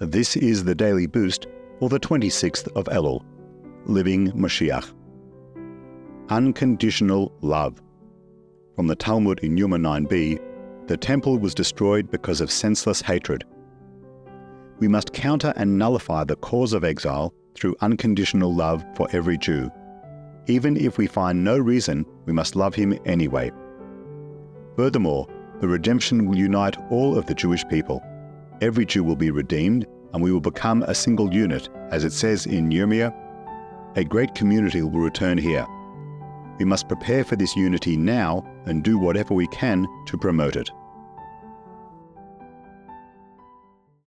This is the Daily Boost for the 26th of Elul, Living Mashiach. Unconditional love. From the Talmud in Yoma 9b, the temple was destroyed because of senseless hatred. We must counter and nullify the cause of exile through unconditional love for every Jew. Even if we find no reason, we must love him anyway. Furthermore, the redemption will unite all of the Jewish people. Every Jew will be redeemed, and we will become a single unit, as it says in Yirmiyah, a great community will return here. We must prepare for this unity now and do whatever we can to promote it.